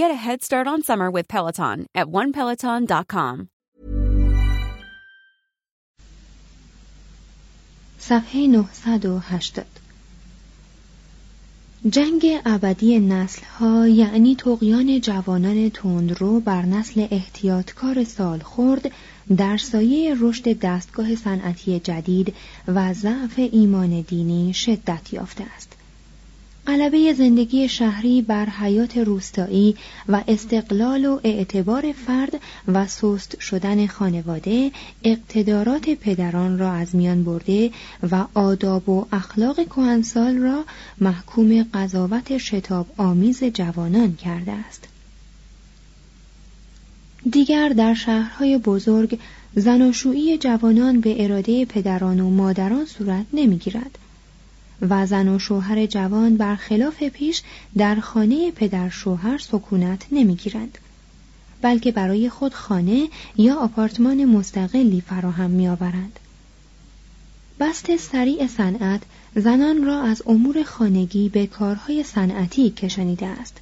Get a head start on summer with Peloton at onepeloton.com. صفحه 980 جنگ ابدی نسل ها یعنی تقیان جوانان تندرو بر نسل احتیاطکار سال خورد در سایه رشد دستگاه صنعتی جدید و ضعف ایمان دینی شدت یافته است. غلبه زندگی شهری بر حیات روستایی و استقلال و اعتبار فرد و سست شدن خانواده اقتدارات پدران را از میان برده و آداب و اخلاق کهنسال را محکوم قضاوت شتاب آمیز جوانان کرده است. دیگر در شهرهای بزرگ زناشویی جوانان به اراده پدران و مادران صورت نمی‌گیرد. و زن و شوهر جوان برخلاف پیش در خانه پدر شوهر سکونت نمی‌گیرند. بلکه برای خود خانه یا آپارتمان مستقلی فراهم میآورند. بست سریع صنعت زنان را از امور خانگی به کارهای صنعتی کشانیده است.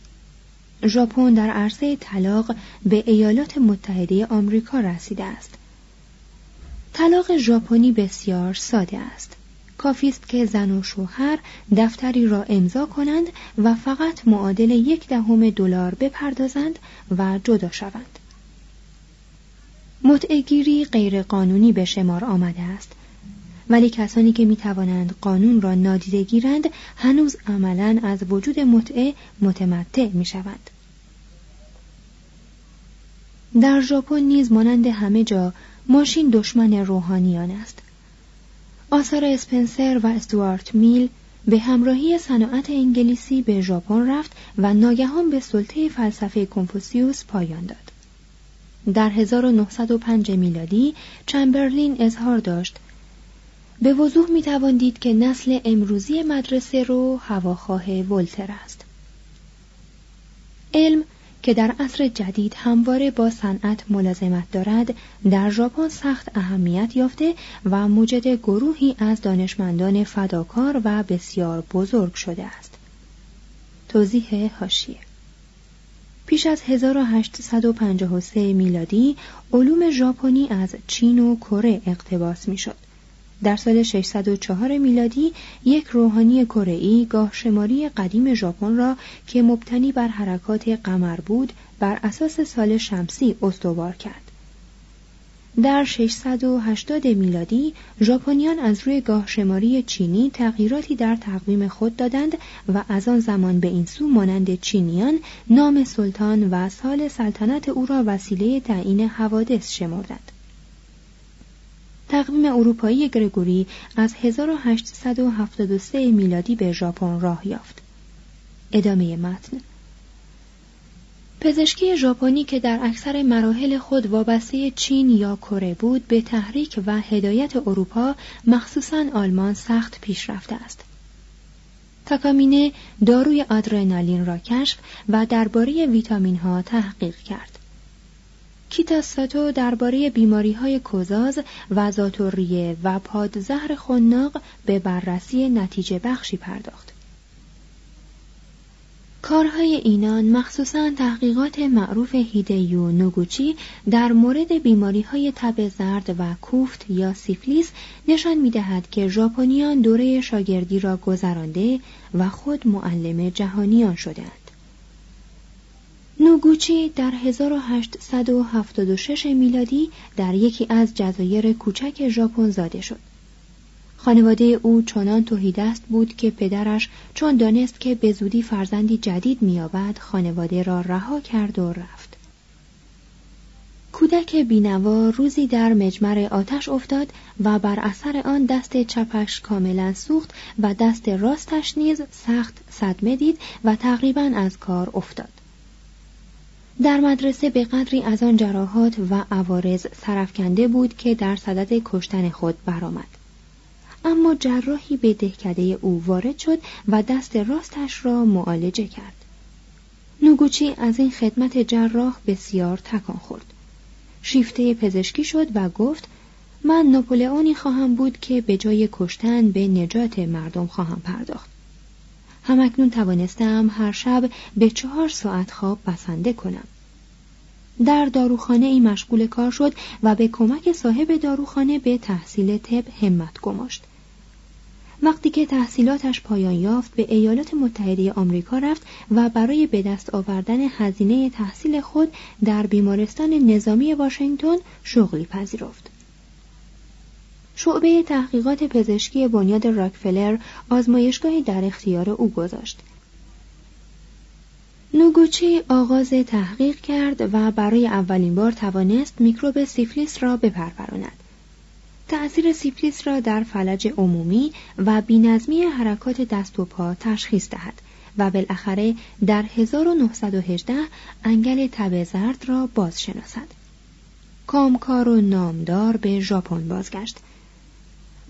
ژاپن در عرصه طلاق به ایالات متحده آمریکا رسیده است. طلاق ژاپنی بسیار ساده است. کافی است که زن و شوهر دفتری را امضا کنند و فقط معادل یک دهم دلار بپردازند و جدا شوند. متعگیری غیر قانونی به شمار آمده است ولی کسانی که می توانند قانون را نادیده گیرند هنوز عملا از وجود متعه متمتع می شوند. در ژاپن نیز مانند همه جا ماشین دشمن روحانیان است آثار اسپنسر و استوارت میل به همراهی صناعت انگلیسی به ژاپن رفت و ناگهان به سلطه فلسفه کنفوسیوس پایان داد. در 1905 میلادی چمبرلین اظهار داشت به وضوح می دید که نسل امروزی مدرسه رو هواخواه ولتر است. علم که در عصر جدید همواره با صنعت ملازمت دارد در ژاپن سخت اهمیت یافته و موجد گروهی از دانشمندان فداکار و بسیار بزرگ شده است. توضیح هاشیه. پیش از 1853 میلادی علوم ژاپنی از چین و کره اقتباس می‌شد. در سال 604 میلادی یک روحانی کره گاه شماری قدیم ژاپن را که مبتنی بر حرکات قمر بود بر اساس سال شمسی استوار کرد. در 680 میلادی ژاپنیان از روی گاه شماری چینی تغییراتی در تقویم خود دادند و از آن زمان به این سو مانند چینیان نام سلطان و سال سلطنت او را وسیله تعیین حوادث شمردند. تقویم اروپایی گرگوری از 1873 میلادی به ژاپن راه یافت. ادامه متن. پزشکی ژاپنی که در اکثر مراحل خود وابسته چین یا کره بود به تحریک و هدایت اروپا مخصوصا آلمان سخت پیشرفته است. تاکامینه داروی آدرنالین را کشف و درباره ویتامین ها تحقیق کرد. کیتاساتو درباره بیماری های کوزاز و زاتوریه و پادزهر خناق به بررسی نتیجه بخشی پرداخت کارهای اینان مخصوصا تحقیقات معروف هیدیو نوگوچی در مورد بیماری های تب زرد و کوفت یا سیفلیس نشان می دهد که ژاپنیان دوره شاگردی را گذرانده و خود معلم جهانیان شدند. نوگوچی در 1876 میلادی در یکی از جزایر کوچک ژاپن زاده شد. خانواده او چنان توهیدست بود که پدرش چون دانست که به زودی فرزندی جدید مییابد خانواده را رها کرد و رفت کودک بینوا روزی در مجمر آتش افتاد و بر اثر آن دست چپش کاملا سوخت و دست راستش نیز سخت صدمه دید و تقریبا از کار افتاد در مدرسه به قدری از آن جراحات و عوارض سرفکنده بود که در صدد کشتن خود برآمد اما جراحی به دهکده او وارد شد و دست راستش را معالجه کرد. نوگوچی از این خدمت جراح بسیار تکان خورد. شیفته پزشکی شد و گفت من ناپولئونی خواهم بود که به جای کشتن به نجات مردم خواهم پرداخت. همکنون توانستم هر شب به چهار ساعت خواب بسنده کنم. در داروخانه ای مشغول کار شد و به کمک صاحب داروخانه به تحصیل طب همت گماشت. وقتی که تحصیلاتش پایان یافت به ایالات متحده آمریکا رفت و برای به دست آوردن هزینه تحصیل خود در بیمارستان نظامی واشنگتن شغلی پذیرفت. شعبه تحقیقات پزشکی بنیاد راکفلر آزمایشگاهی در اختیار او گذاشت. نوگوچی آغاز تحقیق کرد و برای اولین بار توانست میکروب سیفلیس را بپروراند. تأثیر سیفلیس را در فلج عمومی و بینظمی حرکات دست و پا تشخیص دهد و بالاخره در 1918 انگل تب زرد را بازشناسد. کامکار و نامدار به ژاپن بازگشت.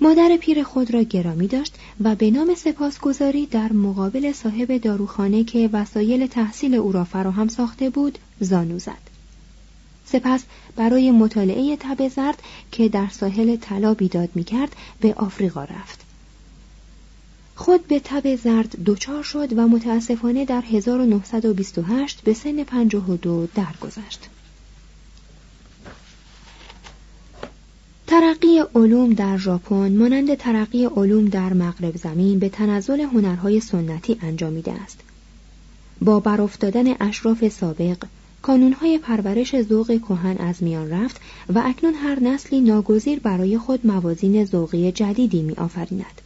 مادر پیر خود را گرامی داشت و به نام سپاسگزاری در مقابل صاحب داروخانه که وسایل تحصیل او را فراهم ساخته بود زانو زد. سپس برای مطالعه تب زرد که در ساحل طلا بیداد می‌کرد به آفریقا رفت خود به تب زرد دچار شد و متاسفانه در 1928 به سن 52 درگذشت. ترقی علوم در ژاپن مانند ترقی علوم در مغرب زمین به تنزل هنرهای سنتی انجامیده است. با برافتادن اشراف سابق کانونهای پرورش ذوق کهن از میان رفت و اکنون هر نسلی ناگزیر برای خود موازین ذوقی جدیدی می آفریند.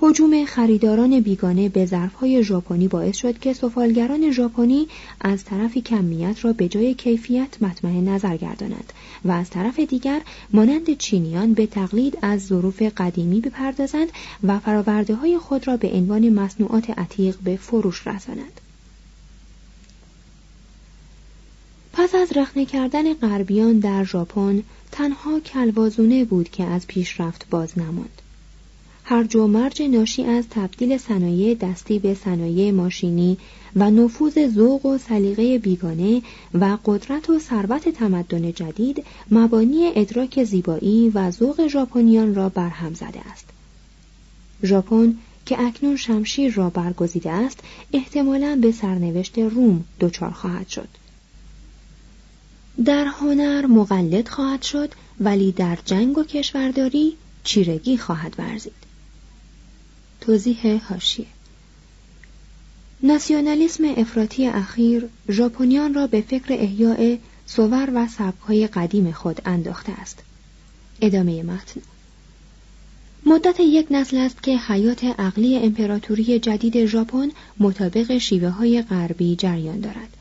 حجوم خریداران بیگانه به ظرفهای ژاپنی باعث شد که سفالگران ژاپنی از طرف کمیت را به جای کیفیت مطمئن نظر گردانند و از طرف دیگر مانند چینیان به تقلید از ظروف قدیمی بپردازند و فراورده های خود را به عنوان مصنوعات عتیق به فروش رسانند. پس از رخنه کردن غربیان در ژاپن تنها کلوازونه بود که از پیشرفت باز نماند هر و مرج ناشی از تبدیل صنایع دستی به صنایع ماشینی و نفوذ ذوق و سلیقه بیگانه و قدرت و ثروت تمدن جدید مبانی ادراک زیبایی و ذوق ژاپنیان را برهم زده است. ژاپن که اکنون شمشیر را برگزیده است احتمالا به سرنوشت روم دچار خواهد شد. در هنر مقلد خواهد شد ولی در جنگ و کشورداری چیرگی خواهد ورزید. توضیح هاشیه ناسیونالیسم افراطی اخیر ژاپنیان را به فکر احیاء صور و سبکهای قدیم خود انداخته است. ادامه متن. مدت یک نسل است که حیات عقلی امپراتوری جدید ژاپن مطابق شیوه های غربی جریان دارد.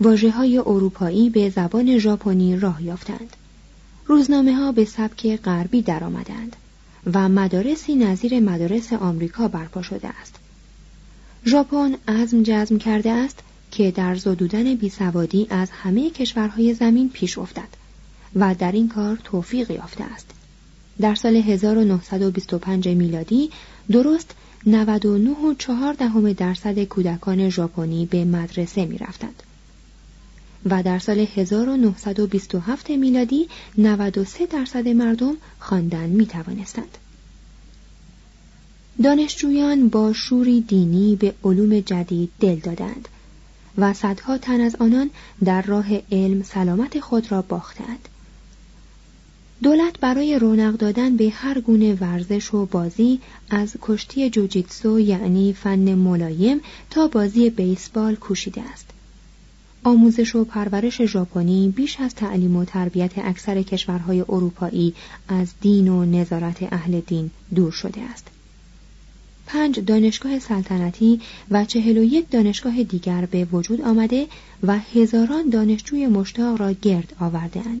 واجه های اروپایی به زبان ژاپنی راه یافتند. روزنامه ها به سبک غربی درآمدند. و مدارسی نظیر مدارس آمریکا برپا شده است. ژاپن عزم جزم کرده است که در زدودن بیسوادی از همه کشورهای زمین پیش افتد و در این کار توفیق یافته است. در سال 1925 میلادی درست 99.4 دهم درصد کودکان ژاپنی به مدرسه می رفتند. و در سال 1927 میلادی 93 درصد مردم خواندن می توانستند. دانشجویان با شوری دینی به علوم جدید دل دادند و صدها تن از آنان در راه علم سلامت خود را باختند. دولت برای رونق دادن به هر گونه ورزش و بازی از کشتی جوجیتسو یعنی فن ملایم تا بازی بیسبال کوشیده است. آموزش و پرورش ژاپنی بیش از تعلیم و تربیت اکثر کشورهای اروپایی از دین و نظارت اهل دین دور شده است. پنج دانشگاه سلطنتی و چهل و یک دانشگاه دیگر به وجود آمده و هزاران دانشجوی مشتاق را گرد آورده اند.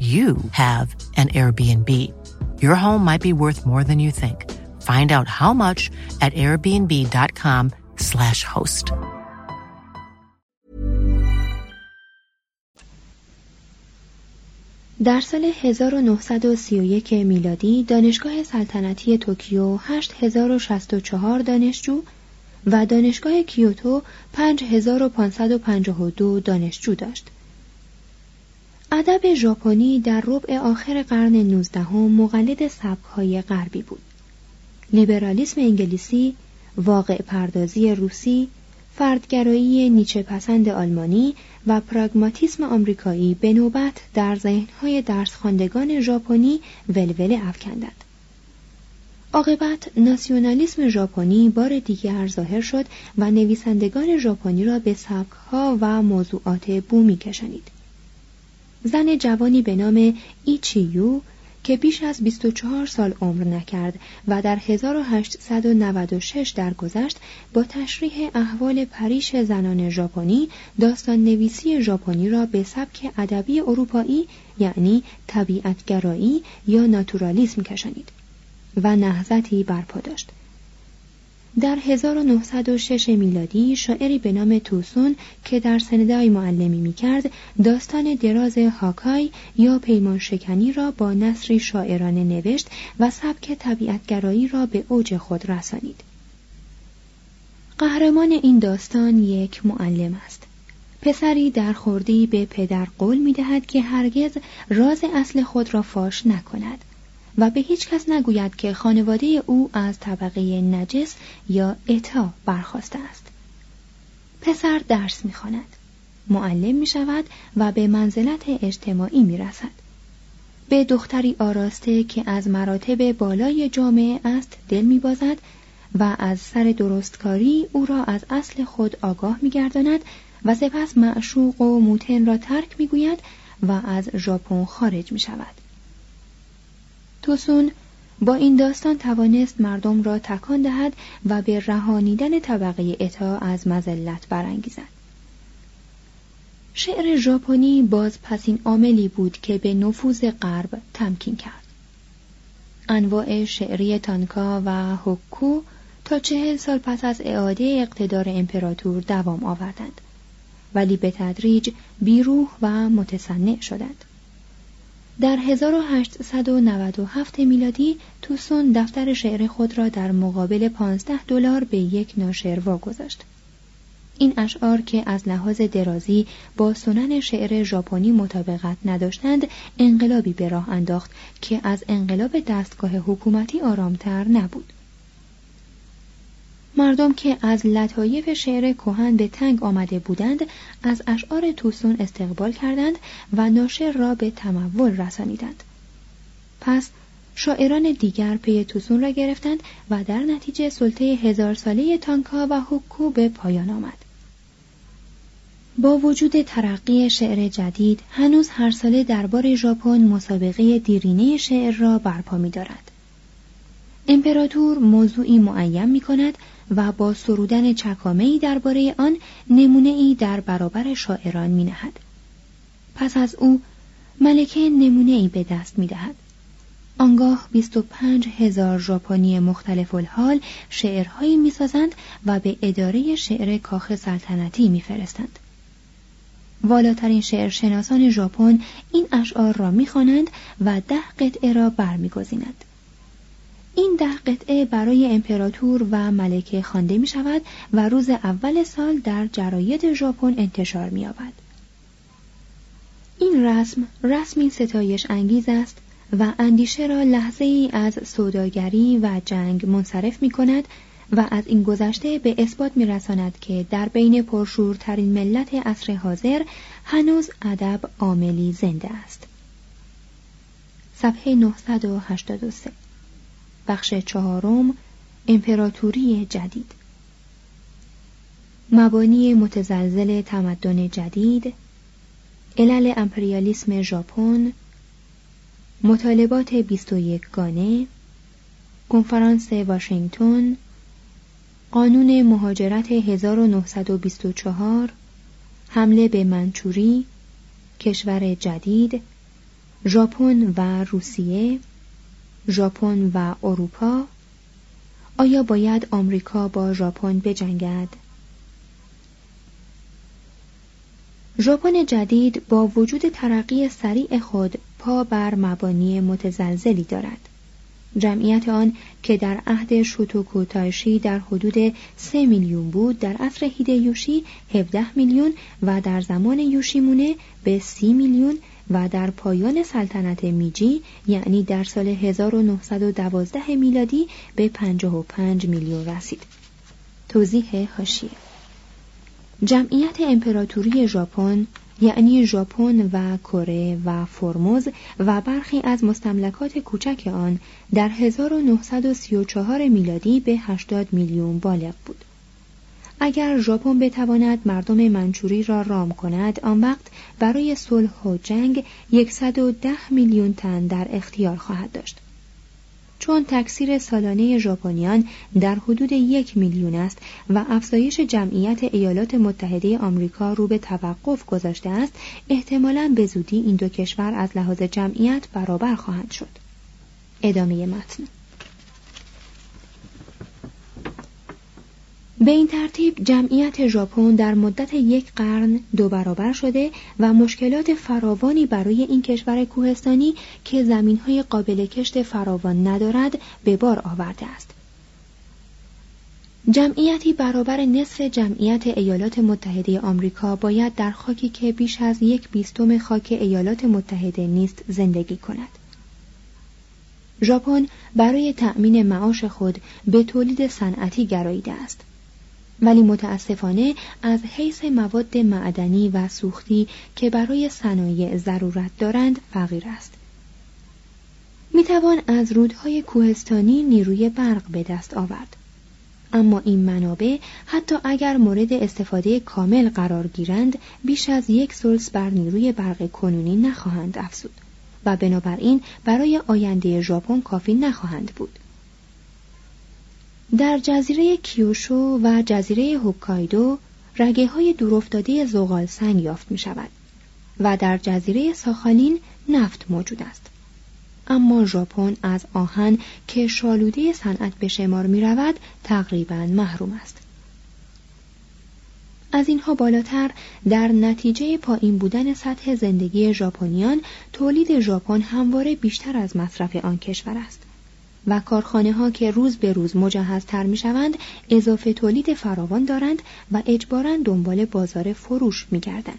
you have an Airbnb. Your home might be worth more than you think. Find out how much at airbnb.com/slash host. در سال 1931 میلادی دانشگاه سلطنتی توکیو 8064 دانشجو و دانشگاه کیوتو 5552 دانشجو داشت. ادب ژاپنی در ربع آخر قرن نوزدهم مقلد سبکهای غربی بود. لیبرالیسم انگلیسی، واقع پردازی روسی، فردگرایی نیچه پسند آلمانی و پراگماتیسم آمریکایی به نوبت در ذهنهای درسخواندگان ژاپنی ولوله افکندند. عاقبت ناسیونالیسم ژاپنی بار دیگر ظاهر شد و نویسندگان ژاپنی را به سبکها و موضوعات بومی کشانید. زن جوانی به نام ایچیو که بیش از 24 سال عمر نکرد و در 1896 درگذشت با تشریح احوال پریش زنان ژاپنی داستان نویسی ژاپنی را به سبک ادبی اروپایی یعنی طبیعتگرایی یا ناتورالیسم کشانید و نهضتی برپا داشت. در 1906 میلادی شاعری به نام توسون که در سندای معلمی می‌کرد داستان دراز هاکای یا پیمان شکنی را با نصری شاعرانه نوشت و سبک طبیعتگرایی را به اوج خود رسانید. قهرمان این داستان یک معلم است. پسری در خوردی به پدر قول می دهد که هرگز راز اصل خود را فاش نکند و به هیچ کس نگوید که خانواده او از طبقه نجس یا اتا برخواسته است. پسر درس می‌خواند. معلم می شود و به منزلت اجتماعی می رسد. به دختری آراسته که از مراتب بالای جامعه است دل می بازد و از سر درستکاری او را از اصل خود آگاه می گرداند و سپس معشوق و موتن را ترک می گوید و از ژاپن خارج می شود. توسون با این داستان توانست مردم را تکان دهد و به رهانیدن طبقه اتا از مزلت برانگیزد. شعر ژاپنی باز پسین عاملی بود که به نفوذ غرب تمکین کرد. انواع شعری تانکا و هوکو تا چهل سال پس از اعاده اقتدار امپراتور دوام آوردند ولی به تدریج بیروح و متصنع شدند. در 1897 میلادی توسون دفتر شعر خود را در مقابل 15 دلار به یک ناشر واگذاشت. این اشعار که از لحاظ درازی با سنن شعر ژاپنی مطابقت نداشتند انقلابی به راه انداخت که از انقلاب دستگاه حکومتی آرامتر نبود مردم که از لطایف شعر کهن به تنگ آمده بودند از اشعار توسون استقبال کردند و ناشر را به تمول رسانیدند پس شاعران دیگر پی توسون را گرفتند و در نتیجه سلطه هزار ساله تانکا و حکو به پایان آمد با وجود ترقی شعر جدید هنوز هر ساله دربار ژاپن مسابقه دیرینه شعر را برپا می دارد. امپراتور موضوعی معین می کند و با سرودن چکامهی درباره آن نمونه ای در برابر شاعران می نهد. پس از او ملکه نمونه ای به دست می دهد. آنگاه 25 هزار ژاپنی مختلف الحال شعرهایی می‌سازند و به اداره شعر کاخ سلطنتی میفرستند. والاترین شعرشناسان ژاپن این اشعار را می‌خوانند و ده قطعه را برمیگزینند. این ده قطعه برای امپراتور و ملکه خوانده می شود و روز اول سال در جراید ژاپن انتشار می یابد. این رسم رسمی ستایش انگیز است و اندیشه را لحظه ای از سوداگری و جنگ منصرف می کند و از این گذشته به اثبات می رساند که در بین پرشورترین ملت عصر حاضر هنوز ادب عاملی زنده است. صفحه 983 بخش چهارم امپراتوری جدید. مبانی متزلزل تمدن جدید علل امپریالیسم ژاپن مطالبات 21 گانه کنفرانس واشنگتن قانون مهاجرت 1924 حمله به منچوری کشور جدید ژاپن و روسیه. ژاپن و اروپا آیا باید آمریکا با ژاپن بجنگد؟ ژاپن جدید با وجود ترقی سریع خود پا بر مبانی متزلزلی دارد. جمعیت آن که در عهد شوتوکو تایشی در حدود 3 میلیون بود در عصر هیدیوشی 17 میلیون و در زمان یوشیمونه به 30 میلیون و در پایان سلطنت میجی یعنی در سال 1912 میلادی به 55 میلیون رسید. توضیح حاشیه جمعیت امپراتوری ژاپن یعنی ژاپن و کره و فرموز و برخی از مستملکات کوچک آن در 1934 میلادی به 80 میلیون بالغ بود. اگر ژاپن بتواند مردم منچوری را رام کند آن وقت برای صلح و جنگ 110 میلیون تن در اختیار خواهد داشت. چون تکثیر سالانه ژاپنیان در حدود یک میلیون است و افزایش جمعیت ایالات متحده آمریکا رو به توقف گذاشته است احتمالا به زودی این دو کشور از لحاظ جمعیت برابر خواهند شد. ادامه متن. به این ترتیب جمعیت ژاپن در مدت یک قرن دو برابر شده و مشکلات فراوانی برای این کشور کوهستانی که زمینهای قابل کشت فراوان ندارد به بار آورده است. جمعیتی برابر نصف جمعیت ایالات متحده آمریکا باید در خاکی که بیش از یک بیستم خاک ایالات متحده نیست زندگی کند. ژاپن برای تأمین معاش خود به تولید صنعتی گراییده است. ولی متاسفانه از حیث مواد معدنی و سوختی که برای صنایع ضرورت دارند فقیر است. می توان از رودهای کوهستانی نیروی برق به دست آورد. اما این منابع حتی اگر مورد استفاده کامل قرار گیرند بیش از یک سلس بر نیروی برق کنونی نخواهند افزود و بنابراین برای آینده ژاپن کافی نخواهند بود. در جزیره کیوشو و جزیره هوکایدو رگه های دورافتاده زغال سنگ یافت می شود و در جزیره ساخالین نفت موجود است. اما ژاپن از آهن که شالوده صنعت به شمار می رود تقریبا محروم است. از اینها بالاتر در نتیجه پایین بودن سطح زندگی ژاپنیان تولید ژاپن همواره بیشتر از مصرف آن کشور است. و کارخانه ها که روز به روز مجهزتر می شوند اضافه تولید فراوان دارند و اجبارا دنبال بازار فروش می گردند.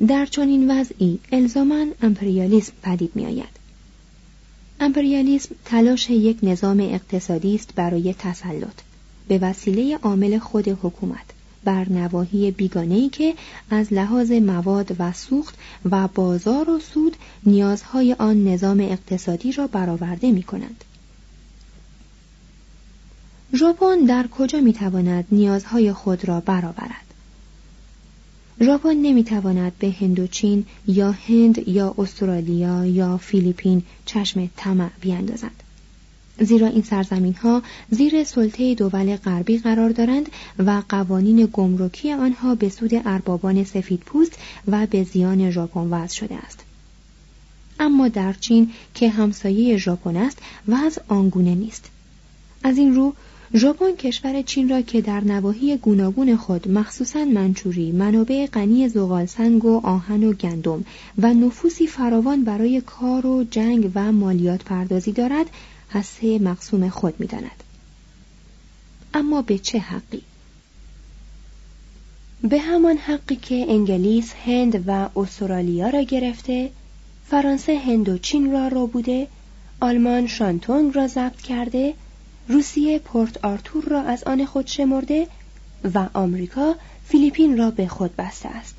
در چنین وضعی الزاما امپریالیسم پدید می آید. امپریالیسم تلاش یک نظام اقتصادی است برای تسلط به وسیله عامل خود حکومت بر نواحی بیگانه‌ای که از لحاظ مواد و سوخت و بازار و سود نیازهای آن نظام اقتصادی را برآورده می کنند. ژاپن در کجا می تواند نیازهای خود را برآورد؟ ژاپن نمی‌تواند به هندوچین یا هند یا استرالیا یا فیلیپین چشم طمع بیاندازد زیرا این سرزمین ها زیر سلطه دول غربی قرار دارند و قوانین گمرکی آنها به سود اربابان سفید پوست و به زیان ژاپن وضع شده است. اما در چین که همسایه ژاپن است وضع آنگونه نیست. از این رو ژاپن کشور چین را که در نواحی گوناگون خود مخصوصا منچوری منابع غنی زغالسنگ و آهن و گندم و نفوسی فراوان برای کار و جنگ و مالیات پردازی دارد هسته مقسوم خود می‌داند. اما به چه حقی؟ به همان حقی که انگلیس هند و استرالیا را گرفته فرانسه هند و چین را را بوده آلمان شانتونگ را ضبط کرده روسیه پورت آرتور را از آن خود شمرده و آمریکا فیلیپین را به خود بسته است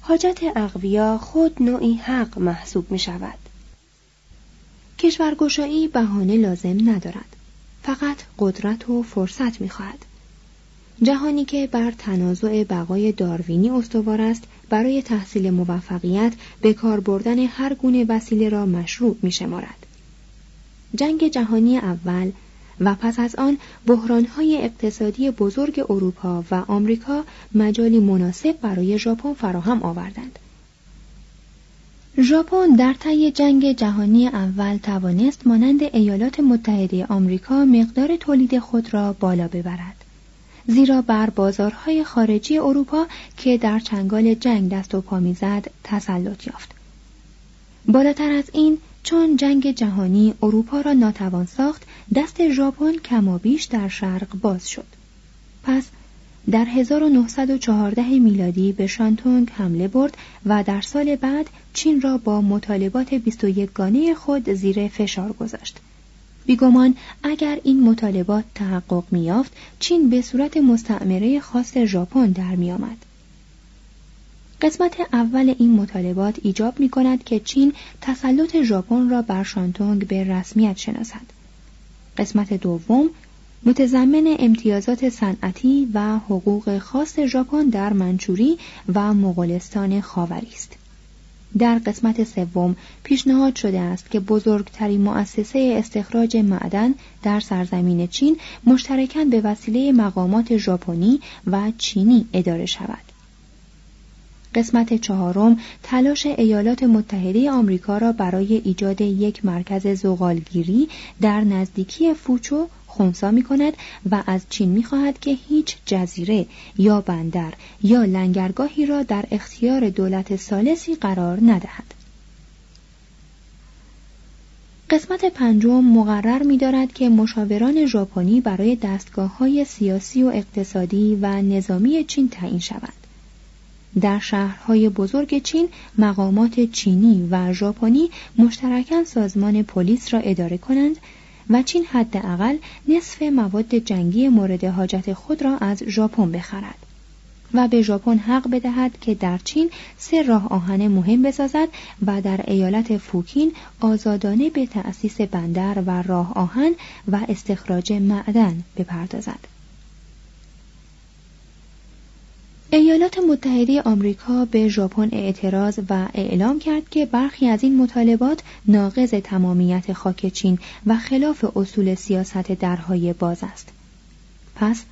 حاجت اقویا خود نوعی حق محسوب می شود کشورگشایی بهانه لازم ندارد فقط قدرت و فرصت می خواهد. جهانی که بر تنازع بقای داروینی استوار است برای تحصیل موفقیت به کار بردن هر گونه وسیله را مشروع می شمارد. جنگ جهانی اول و پس از آن بحرانهای اقتصادی بزرگ اروپا و آمریکا مجالی مناسب برای ژاپن فراهم آوردند. ژاپن در طی جنگ جهانی اول توانست مانند ایالات متحده آمریکا مقدار تولید خود را بالا ببرد. زیرا بر بازارهای خارجی اروپا که در چنگال جنگ دست و پا می‌زد تسلط یافت. بالاتر از این چون جنگ جهانی اروپا را ناتوان ساخت دست ژاپن کمابیش در شرق باز شد. پس در 1914 میلادی به شانتونگ حمله برد و در سال بعد چین را با مطالبات 21 گانه خود زیر فشار گذاشت. بیگمان اگر این مطالبات تحقق میافت چین به صورت مستعمره خاص ژاپن در میآمد. قسمت اول این مطالبات ایجاب می کند که چین تسلط ژاپن را بر شانتونگ به رسمیت شناسد. قسمت دوم متضمن امتیازات صنعتی و حقوق خاص ژاپن در منچوری و مغولستان خاوری است. در قسمت سوم پیشنهاد شده است که بزرگترین مؤسسه استخراج معدن در سرزمین چین مشترکاً به وسیله مقامات ژاپنی و چینی اداره شود. قسمت چهارم تلاش ایالات متحده آمریکا را برای ایجاد یک مرکز زغالگیری در نزدیکی فوچو خونسا می کند و از چین می خواهد که هیچ جزیره یا بندر یا لنگرگاهی را در اختیار دولت سالسی قرار ندهد. قسمت پنجم مقرر می دارد که مشاوران ژاپنی برای دستگاه های سیاسی و اقتصادی و نظامی چین تعیین شوند. در شهرهای بزرگ چین مقامات چینی و ژاپنی مشترکاً سازمان پلیس را اداره کنند و چین حداقل نصف مواد جنگی مورد حاجت خود را از ژاپن بخرد و به ژاپن حق بدهد که در چین سه راه آهن مهم بسازد و در ایالت فوکین آزادانه به تأسیس بندر و راه آهن و استخراج معدن بپردازد. ایالات متحده آمریکا به ژاپن اعتراض و اعلام کرد که برخی از این مطالبات ناقض تمامیت خاک چین و خلاف اصول سیاست درهای باز است. پس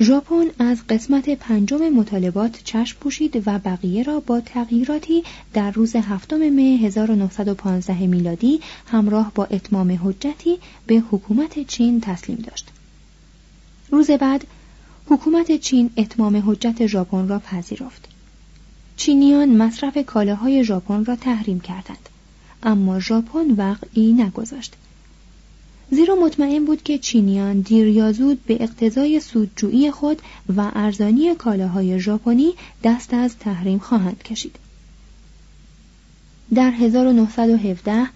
ژاپن از قسمت پنجم مطالبات چشم پوشید و بقیه را با تغییراتی در روز هفتم مه 1915 میلادی همراه با اتمام حجتی به حکومت چین تسلیم داشت. روز بعد حکومت چین اتمام حجت ژاپن را پذیرفت. چینیان مصرف کالاهای ژاپن را تحریم کردند. اما ژاپن وقعی نگذاشت زیرا مطمئن بود که چینیان دیر یا زود به اقتضای سودجویی خود و ارزانی کالاهای ژاپنی دست از تحریم خواهند کشید. در 1917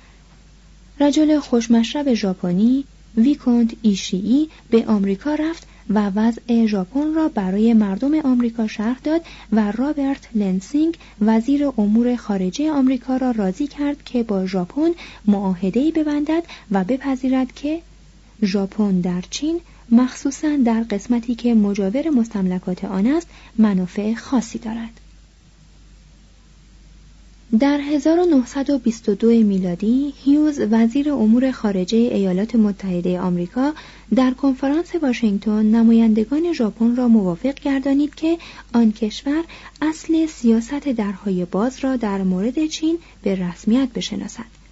رجل خوشمشرب ژاپنی ویکونت ایشیئی به آمریکا رفت و وضع ژاپن را برای مردم آمریکا شرح داد و رابرت لنسینگ وزیر امور خارجه آمریکا را راضی کرد که با ژاپن معاهده‌ای ببندد و بپذیرد که ژاپن در چین مخصوصا در قسمتی که مجاور مستملکات آن است منافع خاصی دارد. در 1922 میلادی هیوز وزیر امور خارجه ایالات متحده آمریکا در کنفرانس واشنگتن نمایندگان ژاپن را موافق گردانید که آن کشور اصل سیاست درهای باز را در مورد چین به رسمیت بشناسد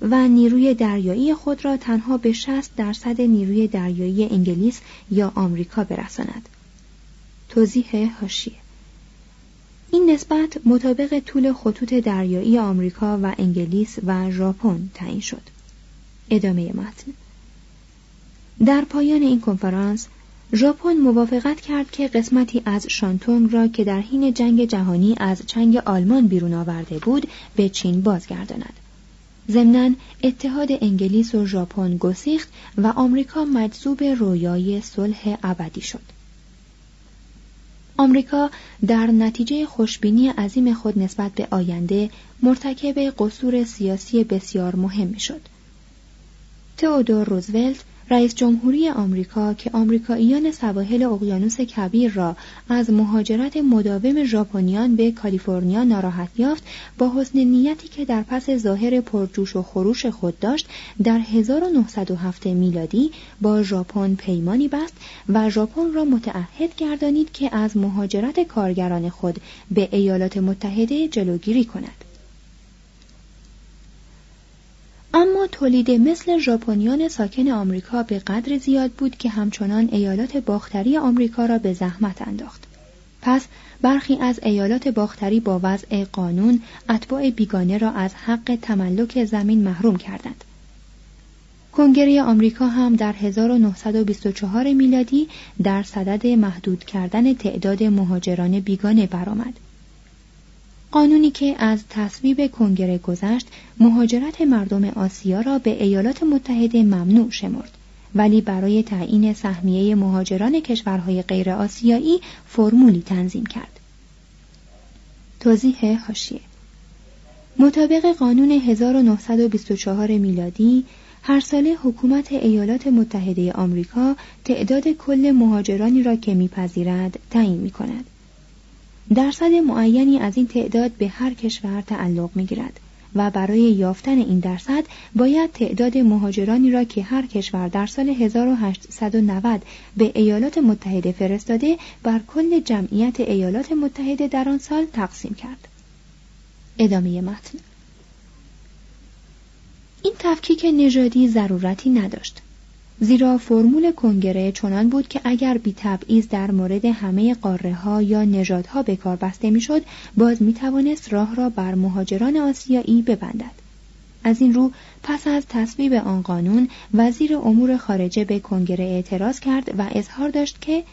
و نیروی دریایی خود را تنها به 60 درصد نیروی دریایی انگلیس یا آمریکا برساند. توضیح حاشیه این نسبت مطابق طول خطوط دریایی آمریکا و انگلیس و ژاپن تعیین شد. ادامه متن در پایان این کنفرانس ژاپن موافقت کرد که قسمتی از شانتونگ را که در حین جنگ جهانی از چنگ آلمان بیرون آورده بود به چین بازگرداند. ضمناً اتحاد انگلیس و ژاپن گسیخت و آمریکا مجذوب رویای صلح ابدی شد. آمریکا در نتیجه خوشبینی عظیم خود نسبت به آینده مرتکب قصور سیاسی بسیار مهم شد. تئودور روزولت رئیس جمهوری آمریکا که آمریکاییان سواحل اقیانوس کبیر را از مهاجرت مداوم ژاپنیان به کالیفرنیا ناراحت یافت با حسن نیتی که در پس ظاهر پرجوش و خروش خود داشت در 1907 میلادی با ژاپن پیمانی بست و ژاپن را متعهد گردانید که از مهاجرت کارگران خود به ایالات متحده جلوگیری کند. اما تولید مثل ژاپنیان ساکن آمریکا به قدر زیاد بود که همچنان ایالات باختری آمریکا را به زحمت انداخت. پس برخی از ایالات باختری با وضع قانون اتباع بیگانه را از حق تملک زمین محروم کردند. کنگره آمریکا هم در 1924 میلادی در صدد محدود کردن تعداد مهاجران بیگانه برآمد. قانونی که از تصویب کنگره گذشت مهاجرت مردم آسیا را به ایالات متحده ممنوع شمرد. ولی برای تعیین سهمیه مهاجران کشورهای غیر آسیایی فرمولی تنظیم کرد. توضیح هاشیه مطابق قانون 1924 میلادی هر ساله حکومت ایالات متحده آمریکا تعداد کل مهاجرانی را که میپذیرد تعیین می کند. درصد معینی از این تعداد به هر کشور تعلق می گیرد و برای یافتن این درصد باید تعداد مهاجرانی را که هر کشور در سال 1890 به ایالات متحده فرستاده بر کل جمعیت ایالات متحده در آن سال تقسیم کرد. ادامه متن این تفکیک نژادی ضرورتی نداشت زیرا فرمول کنگره چنان بود که اگر بی تبعیض در مورد همه قاره ها یا نژادها به کار بسته می‌شد باز می توانست راه را بر مهاجران آسیایی ببندد. از این رو پس از تصویب آن قانون وزیر امور خارجه به کنگره اعتراض کرد و اظهار داشت که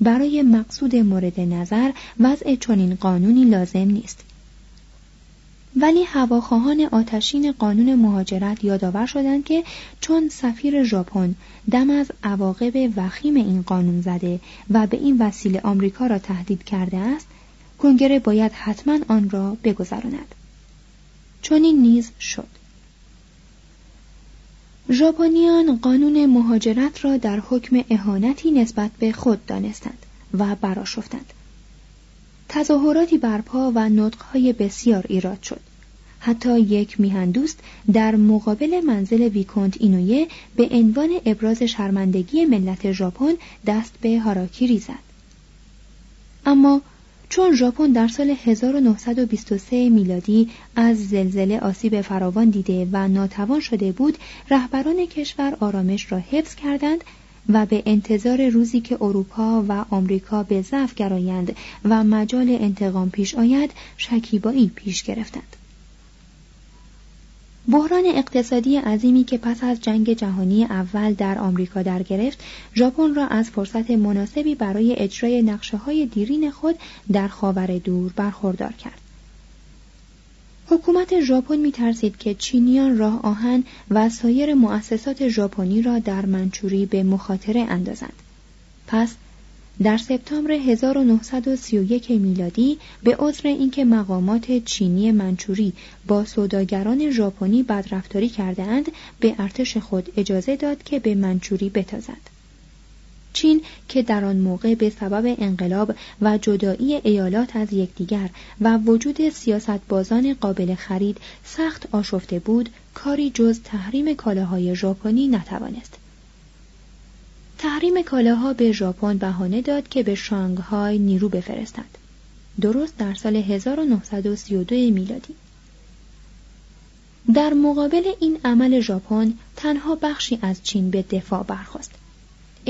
برای مقصود مورد نظر وضع چنین قانونی لازم نیست. ولی هواخواهان آتشین قانون مهاجرت یادآور شدند که چون سفیر ژاپن دم از عواقب وخیم این قانون زده و به این وسیله آمریکا را تهدید کرده است کنگره باید حتما آن را بگذراند. این نیز شد. ژاپنیان قانون مهاجرت را در حکم اهانتی نسبت به خود دانستند و براشفتند تظاهراتی برپا و نطقهای بسیار ایراد شد. حتی یک میهندوست در مقابل منزل ویکونت اینویه به عنوان ابراز شرمندگی ملت ژاپن دست به هاراکیری زد اما چون ژاپن در سال 1923 میلادی از زلزله آسیب فراوان دیده و ناتوان شده بود رهبران کشور آرامش را حفظ کردند و به انتظار روزی که اروپا و آمریکا به ضعف گرایند و مجال انتقام پیش آید شکیبایی پیش گرفتند. بحران اقتصادی عظیمی که پس از جنگ جهانی اول در آمریکا در گرفت ژاپن را از فرصت مناسبی برای اجرای نقشه های دیرین خود در خاور دور برخوردار کرد. حکومت ژاپن می ترسید که چینیان راه آهن و سایر مؤسسات ژاپنی را در منچوری به مخاطره اندازند. پس در سپتامبر 1931 میلادی به عذر اینکه مقامات چینی منچوری با سوداگران ژاپنی بدرفتاری کردهاند به ارتش خود اجازه داد که به منچوری بتازد. چین که در آن موقع به سبب انقلاب و جدایی ایالات از یکدیگر و وجود سیاستبازان قابل خرید سخت آشفته بود کاری جز تحریم کالاهای ژاپنی نتوانست. تحریم کالاها به ژاپن بهانه داد که به شانگهای نیرو بفرستد درست در سال 1932 میلادی. در مقابل این عمل ژاپن تنها بخشی از چین به دفاع برخواست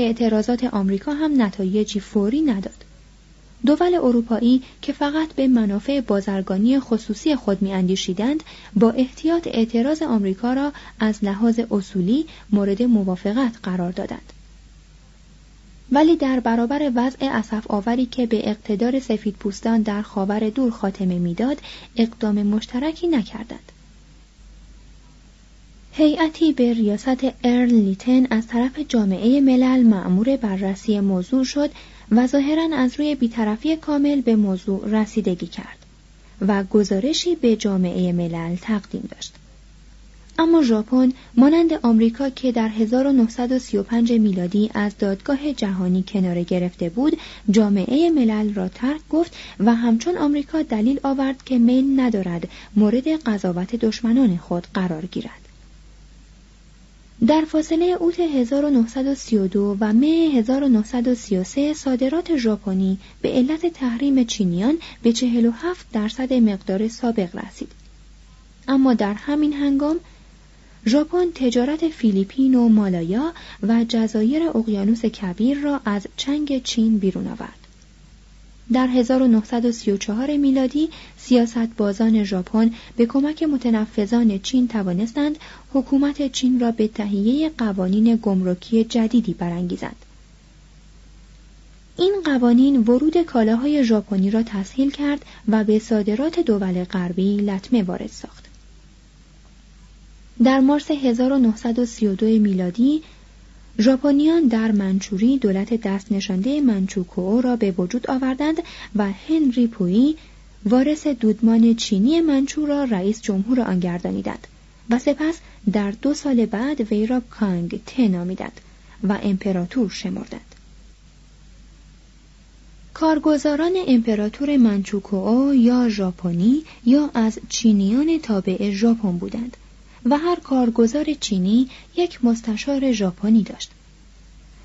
اعتراضات آمریکا هم نتایجی فوری نداد. دول اروپایی که فقط به منافع بازرگانی خصوصی خود میاندیشیدند با احتیاط اعتراض آمریکا را از لحاظ اصولی مورد موافقت قرار دادند. ولی در برابر وضع اسف آوری که به اقتدار سفید پوستان در خاور دور خاتمه می‌داد اقدام مشترکی نکردند. هیئتی به ریاست ارل لیتن از طرف جامعه ملل معمور بررسی موضوع شد و ظاهرا از روی بیطرفی کامل به موضوع رسیدگی کرد و گزارشی به جامعه ملل تقدیم داشت. اما ژاپن مانند آمریکا که در 1935 میلادی از دادگاه جهانی کناره گرفته بود جامعه ملل را ترک گفت و همچون آمریکا دلیل آورد که میل ندارد مورد قضاوت دشمنان خود قرار گیرد در فاصله اوت 1932 و مه 1933 صادرات ژاپنی به علت تحریم چینیان به 47 درصد مقدار سابق رسید. اما در همین هنگام ژاپن تجارت فیلیپین و مالایا و جزایر اقیانوس کبیر را از چنگ چین بیرون آورد. در 1934 میلادی سیاست بازان ژاپن به کمک متنفذان چین توانستند حکومت چین را به تهیه قوانین گمرکی جدیدی برانگیزند. این قوانین ورود کالاهای ژاپنی را تسهیل کرد و به صادرات دول غربی لطمه وارد ساخت. در مارس 1932 میلادی ژاپنیان در منچوری دولت دست نشانده منچوکو را به وجود آوردند و هنری پویی وارث دودمان چینی منچو را رئیس جمهور آن گردانیدند و سپس در دو سال بعد وی را کانگ ته نامیدند و امپراتور شمردند. کارگزاران امپراتور منچوکو یا ژاپنی یا از چینیان تابع ژاپن بودند. و هر کارگزار چینی یک مستشار ژاپنی داشت.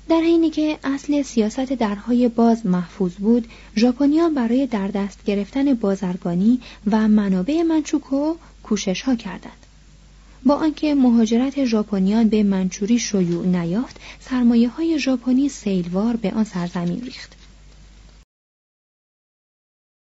در حینی که اصل سیاست درهای باز محفوظ بود ژاپنیان برای در دست گرفتن بازرگانی و منابع منچوکو کوشش ها کردند. با آنکه مهاجرت ژاپنیان به منچوری شیوع نیافت سرمایه های ژاپنی سیلوار به آن سرزمین ریخت.